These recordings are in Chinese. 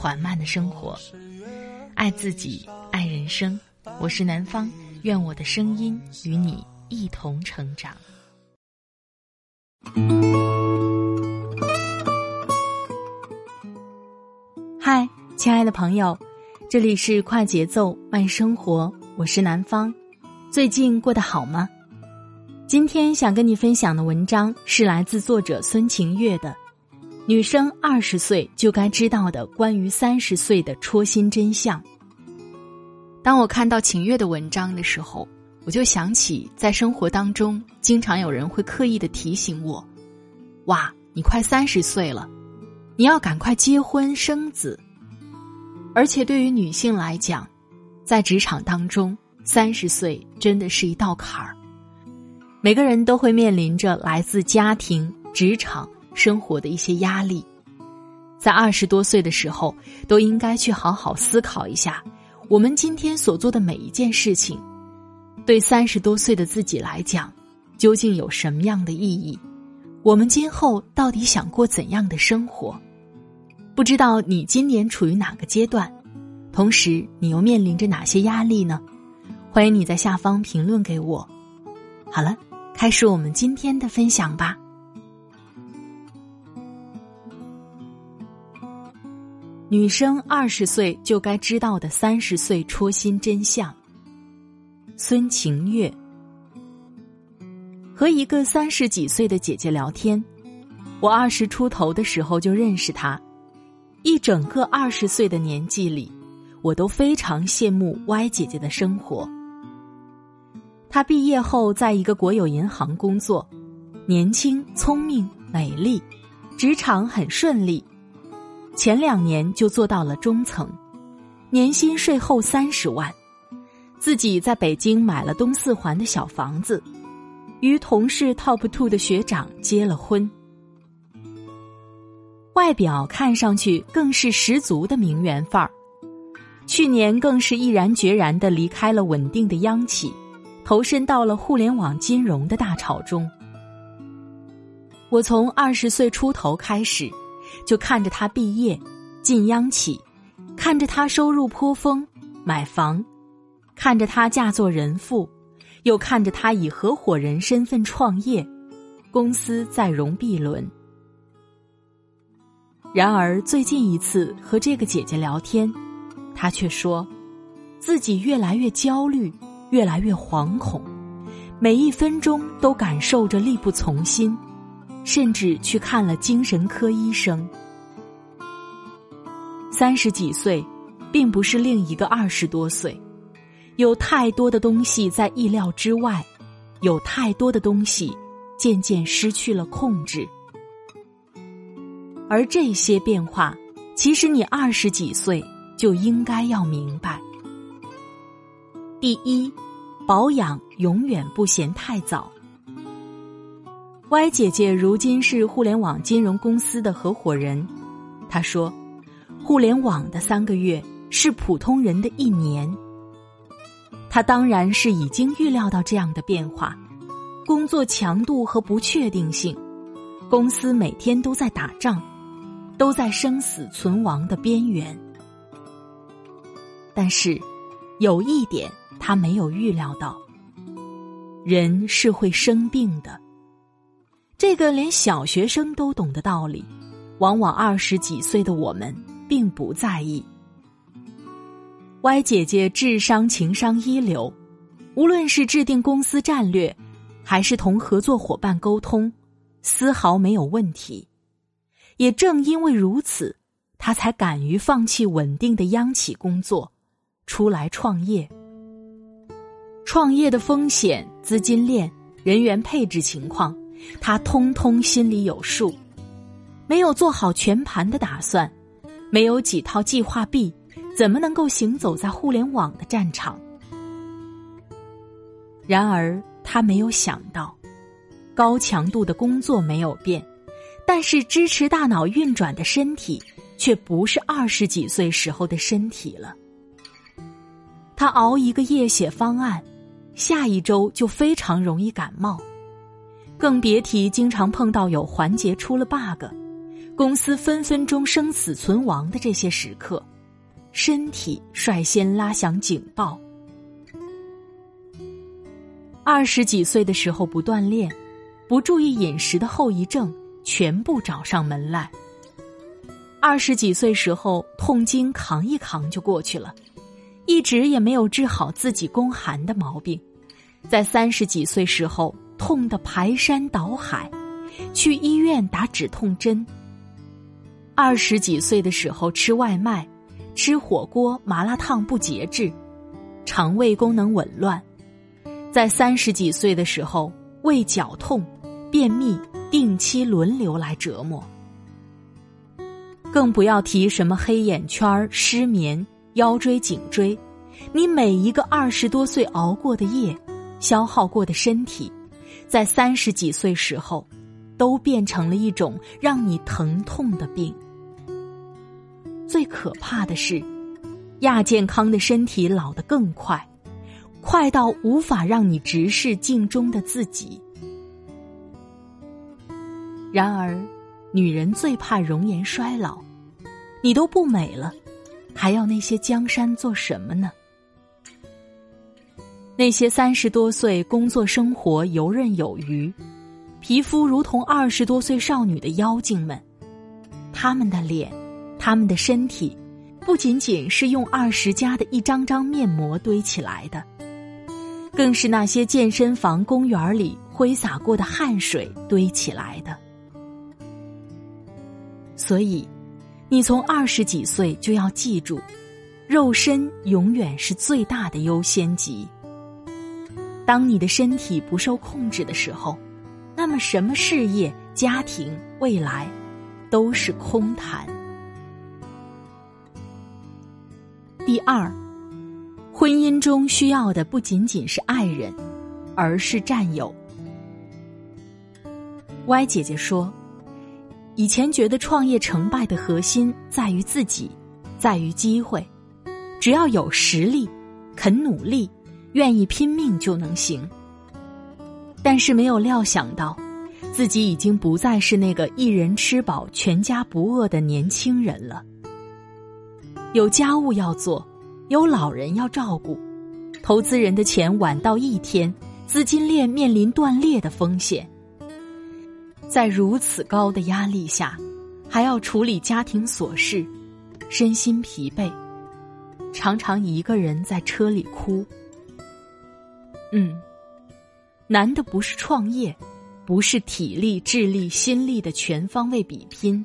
缓慢的生活，爱自己，爱人生。我是南方，愿我的声音与你一同成长。嗨，亲爱的朋友，这里是快节奏慢生活，我是南方。最近过得好吗？今天想跟你分享的文章是来自作者孙晴月的。女生二十岁就该知道的关于三十岁的戳心真相。当我看到晴月的文章的时候，我就想起在生活当中，经常有人会刻意的提醒我：“哇，你快三十岁了，你要赶快结婚生子。”而且对于女性来讲，在职场当中，三十岁真的是一道坎儿。每个人都会面临着来自家庭、职场。生活的一些压力，在二十多岁的时候，都应该去好好思考一下，我们今天所做的每一件事情，对三十多岁的自己来讲，究竟有什么样的意义？我们今后到底想过怎样的生活？不知道你今年处于哪个阶段，同时你又面临着哪些压力呢？欢迎你在下方评论给我。好了，开始我们今天的分享吧。女生二十岁就该知道的三十岁戳心真相。孙晴月和一个三十几岁的姐姐聊天，我二十出头的时候就认识她，一整个二十岁的年纪里，我都非常羡慕 Y 姐姐的生活。她毕业后在一个国有银行工作，年轻、聪明、美丽，职场很顺利。前两年就做到了中层，年薪税后三十万，自己在北京买了东四环的小房子，与同事 top two 的学长结了婚，外表看上去更是十足的名媛范儿。去年更是毅然决然的离开了稳定的央企，投身到了互联网金融的大潮中。我从二十岁出头开始。就看着他毕业，进央企，看着他收入颇丰，买房，看着他嫁作人妇，又看着他以合伙人身份创业，公司在融 B 轮。然而最近一次和这个姐姐聊天，她却说，自己越来越焦虑，越来越惶恐，每一分钟都感受着力不从心。甚至去看了精神科医生。三十几岁，并不是另一个二十多岁，有太多的东西在意料之外，有太多的东西渐渐失去了控制。而这些变化，其实你二十几岁就应该要明白。第一，保养永远不嫌太早。Y 姐姐如今是互联网金融公司的合伙人，她说：“互联网的三个月是普通人的一年。”她当然是已经预料到这样的变化，工作强度和不确定性，公司每天都在打仗，都在生死存亡的边缘。但是，有一点他没有预料到：人是会生病的。这个连小学生都懂的道理，往往二十几岁的我们并不在意。Y 姐姐智商情商一流，无论是制定公司战略，还是同合作伙伴沟通，丝毫没有问题。也正因为如此，她才敢于放弃稳定的央企工作，出来创业。创业的风险、资金链、人员配置情况。他通通心里有数，没有做好全盘的打算，没有几套计划币，怎么能够行走在互联网的战场？然而，他没有想到，高强度的工作没有变，但是支持大脑运转的身体却不是二十几岁时候的身体了。他熬一个夜写方案，下一周就非常容易感冒，更别提经常碰到有环节出了 bug，公司分分钟生死存亡的这些时刻，身体率先拉响警报。二十几岁的时候不锻炼，不注意饮食的后遗症全部找上门来。二十几岁时候痛经扛一扛就过去了，一直也没有治好自己宫寒的毛病。在三十几岁时候痛得排山倒海，去医院打止痛针。二十几岁的时候吃外卖，吃火锅麻辣烫不节制，肠胃功能紊乱。在三十几岁的时候，胃绞痛、便秘，定期轮流来折磨。更不要提什么黑眼圈、失眠、腰椎、颈椎。你每一个二十多岁熬过的夜，消耗过的身体，在三十几岁时候，都变成了一种让你疼痛的病。最可怕的是，亚健康的身体老得更快。快到无法让你直视镜中的自己。然而，女人最怕容颜衰老，你都不美了，还要那些江山做什么呢？那些三十多岁工作生活游刃有余，皮肤如同二十多岁少女的妖精们，他们的脸，他们的身体，不仅仅是用二十加的一张张面膜堆起来的。更是那些健身房、公园里挥洒过的汗水堆起来的。所以，你从二十几岁就要记住，肉身永远是最大的优先级。当你的身体不受控制的时候，那么什么事业、家庭、未来，都是空谈。第二。婚姻中需要的不仅仅是爱人，而是战友。歪姐姐说：“以前觉得创业成败的核心在于自己，在于机会，只要有实力、肯努力、愿意拼命就能行。但是没有料想到，自己已经不再是那个一人吃饱全家不饿的年轻人了，有家务要做。”有老人要照顾，投资人的钱晚到一天，资金链面临断裂的风险。在如此高的压力下，还要处理家庭琐事，身心疲惫，常常一个人在车里哭。嗯，难的不是创业，不是体力、智力、心力的全方位比拼，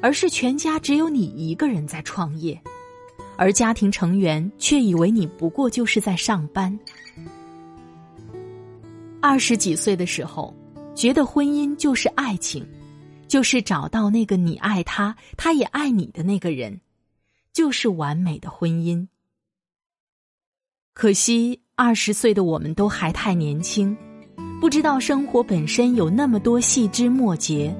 而是全家只有你一个人在创业。而家庭成员却以为你不过就是在上班。二十几岁的时候，觉得婚姻就是爱情，就是找到那个你爱他，他也爱你的那个人，就是完美的婚姻。可惜二十岁的我们都还太年轻，不知道生活本身有那么多细枝末节。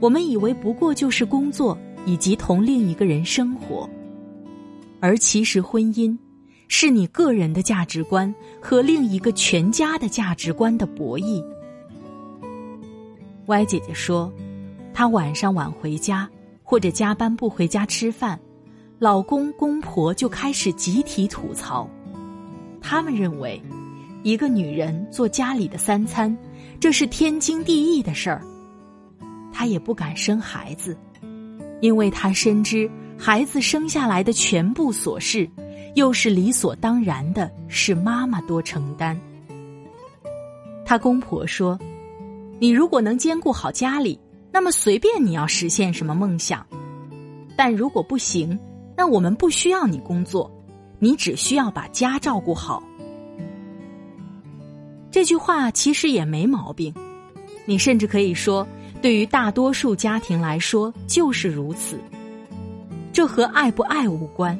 我们以为不过就是工作以及同另一个人生活。而其实，婚姻是你个人的价值观和另一个全家的价值观的博弈。歪姐姐说，她晚上晚回家或者加班不回家吃饭，老公公婆就开始集体吐槽。他们认为，一个女人做家里的三餐，这是天经地义的事儿。她也不敢生孩子，因为她深知。孩子生下来的全部琐事，又是理所当然的，是妈妈多承担。她公婆说：“你如果能兼顾好家里，那么随便你要实现什么梦想；但如果不行，那我们不需要你工作，你只需要把家照顾好。”这句话其实也没毛病，你甚至可以说，对于大多数家庭来说就是如此。这和爱不爱无关，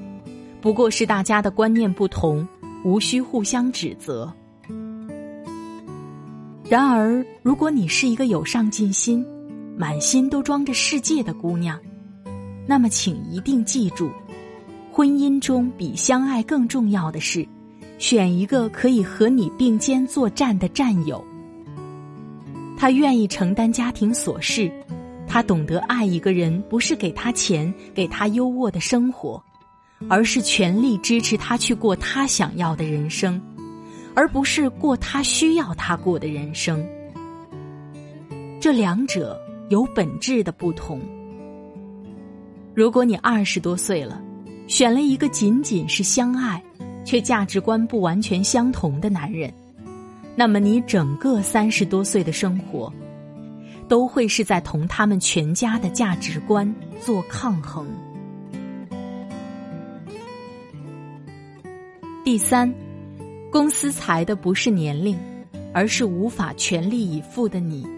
不过是大家的观念不同，无需互相指责。然而，如果你是一个有上进心、满心都装着世界的姑娘，那么请一定记住，婚姻中比相爱更重要的是，选一个可以和你并肩作战的战友。他愿意承担家庭琐事，他懂得爱一个人不是给他钱、给他优渥的生活，而是全力支持他去过他想要的人生。而不是过他需要他过的人生，这两者有本质的不同。如果你二十多岁了，选了一个仅仅是相爱，却价值观不完全相同的男人，那么你整个三十多岁的生活，都会是在同他们全家的价值观做抗衡。第三。公司裁的不是年龄，而是无法全力以赴的你。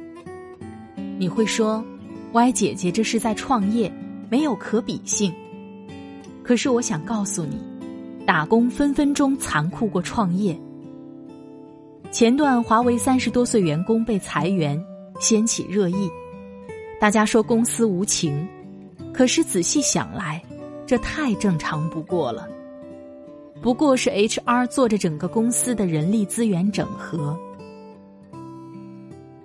你会说，歪姐姐这是在创业，没有可比性。可是我想告诉你，打工分分钟残酷过创业。前段华为三十多岁员工被裁员，掀起热议，大家说公司无情，可是仔细想来，这太正常不过了。不过是 HR 做着整个公司的人力资源整合。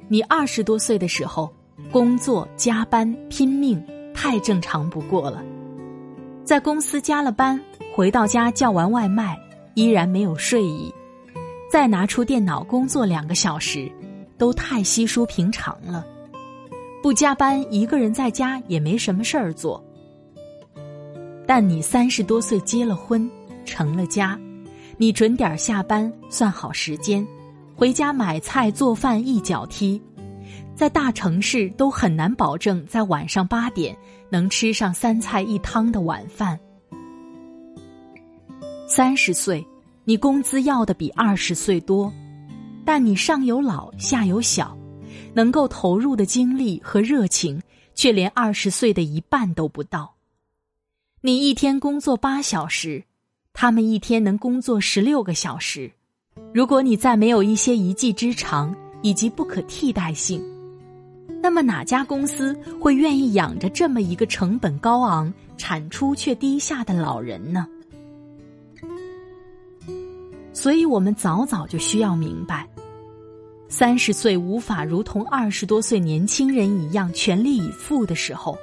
你二十多岁的时候，工作加班拼命，太正常不过了。在公司加了班，回到家叫完外卖，依然没有睡意，再拿出电脑工作两个小时，都太稀疏平常了。不加班，一个人在家也没什么事儿做。但你三十多岁结了婚。成了家，你准点下班，算好时间，回家买菜做饭一脚踢，在大城市都很难保证在晚上八点能吃上三菜一汤的晚饭。三十岁，你工资要的比二十岁多，但你上有老下有小，能够投入的精力和热情却连二十岁的一半都不到。你一天工作八小时。他们一天能工作十六个小时，如果你再没有一些一技之长以及不可替代性，那么哪家公司会愿意养着这么一个成本高昂、产出却低下的老人呢？所以，我们早早就需要明白，三十岁无法如同二十多岁年轻人一样全力以赴的时候，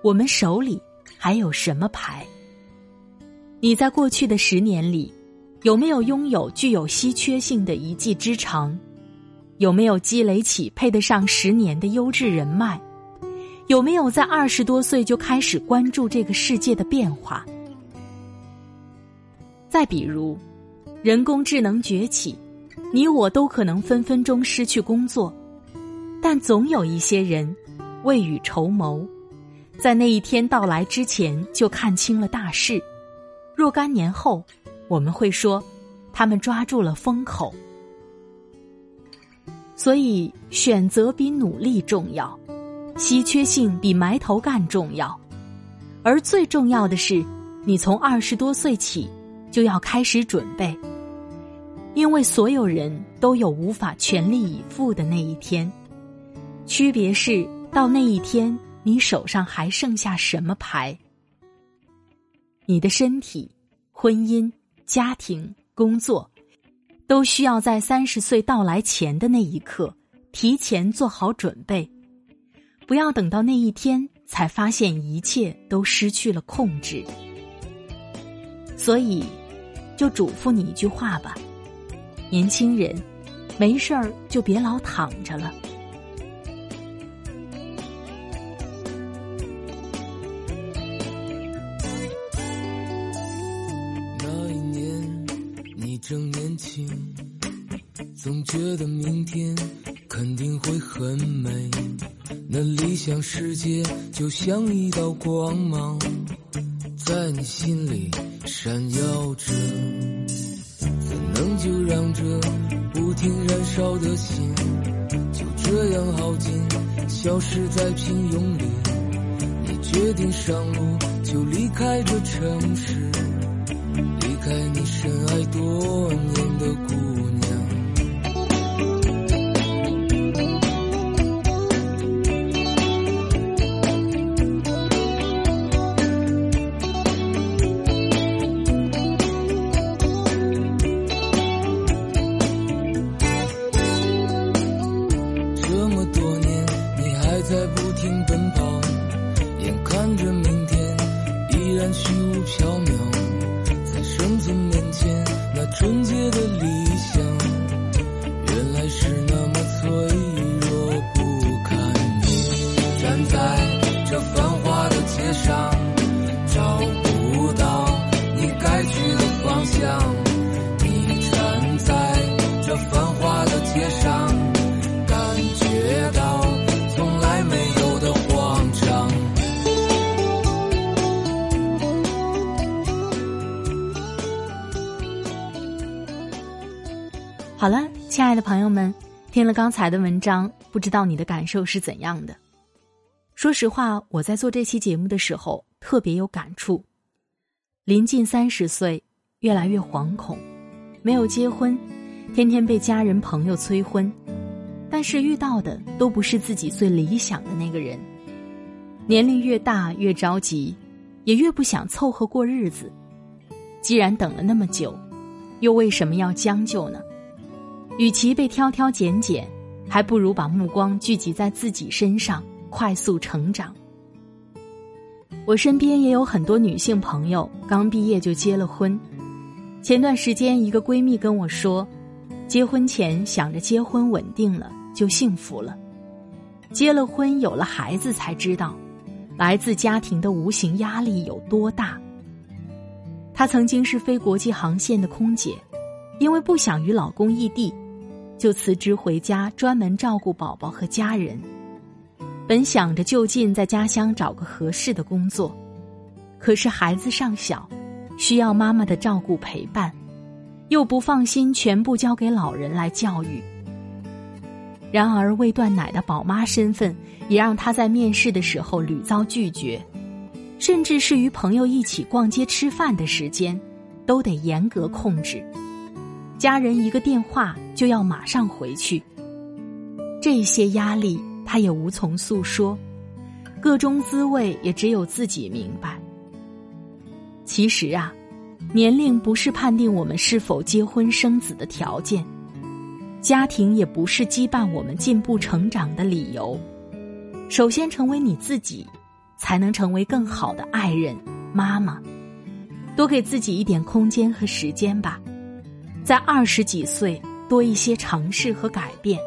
我们手里还有什么牌？你在过去的十年里，有没有拥有具有稀缺性的一技之长？有没有积累起配得上十年的优质人脉？有没有在二十多岁就开始关注这个世界的变化？再比如，人工智能崛起，你我都可能分分钟失去工作，但总有一些人未雨绸缪，在那一天到来之前就看清了大势。若干年后，我们会说，他们抓住了风口。所以，选择比努力重要，稀缺性比埋头干重要，而最重要的是，你从二十多岁起就要开始准备，因为所有人都有无法全力以赴的那一天，区别是到那一天，你手上还剩下什么牌。你的身体、婚姻、家庭、工作，都需要在三十岁到来前的那一刻提前做好准备，不要等到那一天才发现一切都失去了控制。所以，就嘱咐你一句话吧，年轻人，没事儿就别老躺着了。正年轻，总觉得明天肯定会很美。那理想世界就像一道光芒，在你心里闪耀着。怎能就让这不停燃烧的心就这样耗尽，消失在平庸里？你决定上路。就离开这城市，你深爱多年的姑娘。朋友们，听了刚才的文章，不知道你的感受是怎样的？说实话，我在做这期节目的时候特别有感触。临近三十岁，越来越惶恐，没有结婚，天天被家人朋友催婚，但是遇到的都不是自己最理想的那个人。年龄越大越着急，也越不想凑合过日子。既然等了那么久，又为什么要将就呢？与其被挑挑拣拣，还不如把目光聚集在自己身上，快速成长。我身边也有很多女性朋友，刚毕业就结了婚。前段时间，一个闺蜜跟我说，结婚前想着结婚稳定了就幸福了，结了婚有了孩子才知道，来自家庭的无形压力有多大。她曾经是飞国际航线的空姐，因为不想与老公异地。就辞职回家，专门照顾宝宝和家人。本想着就近在家乡找个合适的工作，可是孩子尚小，需要妈妈的照顾陪伴，又不放心全部交给老人来教育。然而，未断奶的宝妈身份也让她在面试的时候屡遭拒绝，甚至是与朋友一起逛街吃饭的时间，都得严格控制。家人一个电话就要马上回去，这些压力他也无从诉说，各中滋味也只有自己明白。其实啊，年龄不是判定我们是否结婚生子的条件，家庭也不是羁绊我们进步成长的理由。首先成为你自己，才能成为更好的爱人、妈妈。多给自己一点空间和时间吧。在二十几岁多一些尝试和改变，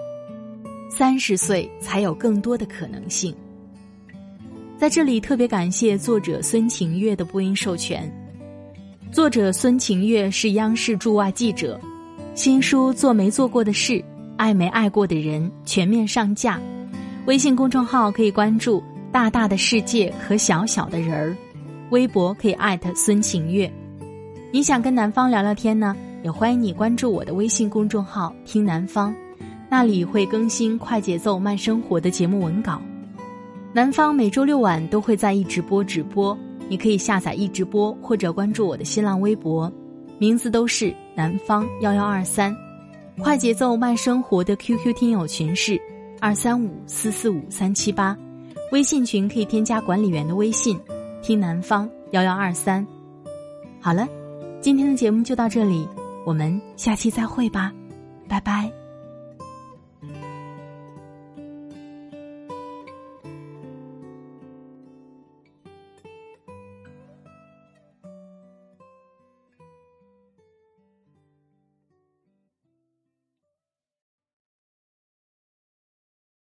三十岁才有更多的可能性。在这里特别感谢作者孙晴月的播音授权。作者孙晴月是央视驻外记者，新书《做没做过的事，爱没爱过的人》全面上架。微信公众号可以关注“大大的世界”和“小小的人儿”，微博可以艾特孙晴月。你想跟南方聊聊天呢？也欢迎你关注我的微信公众号“听南方”，那里会更新快节奏慢生活的节目文稿。南方每周六晚都会在一直播直播，你可以下载一直播或者关注我的新浪微博，名字都是南方幺幺二三。快节奏慢生活的 QQ 听友群是二三五四四五三七八，微信群可以添加管理员的微信“听南方幺幺二三”。好了，今天的节目就到这里。我们下期再会吧，拜拜。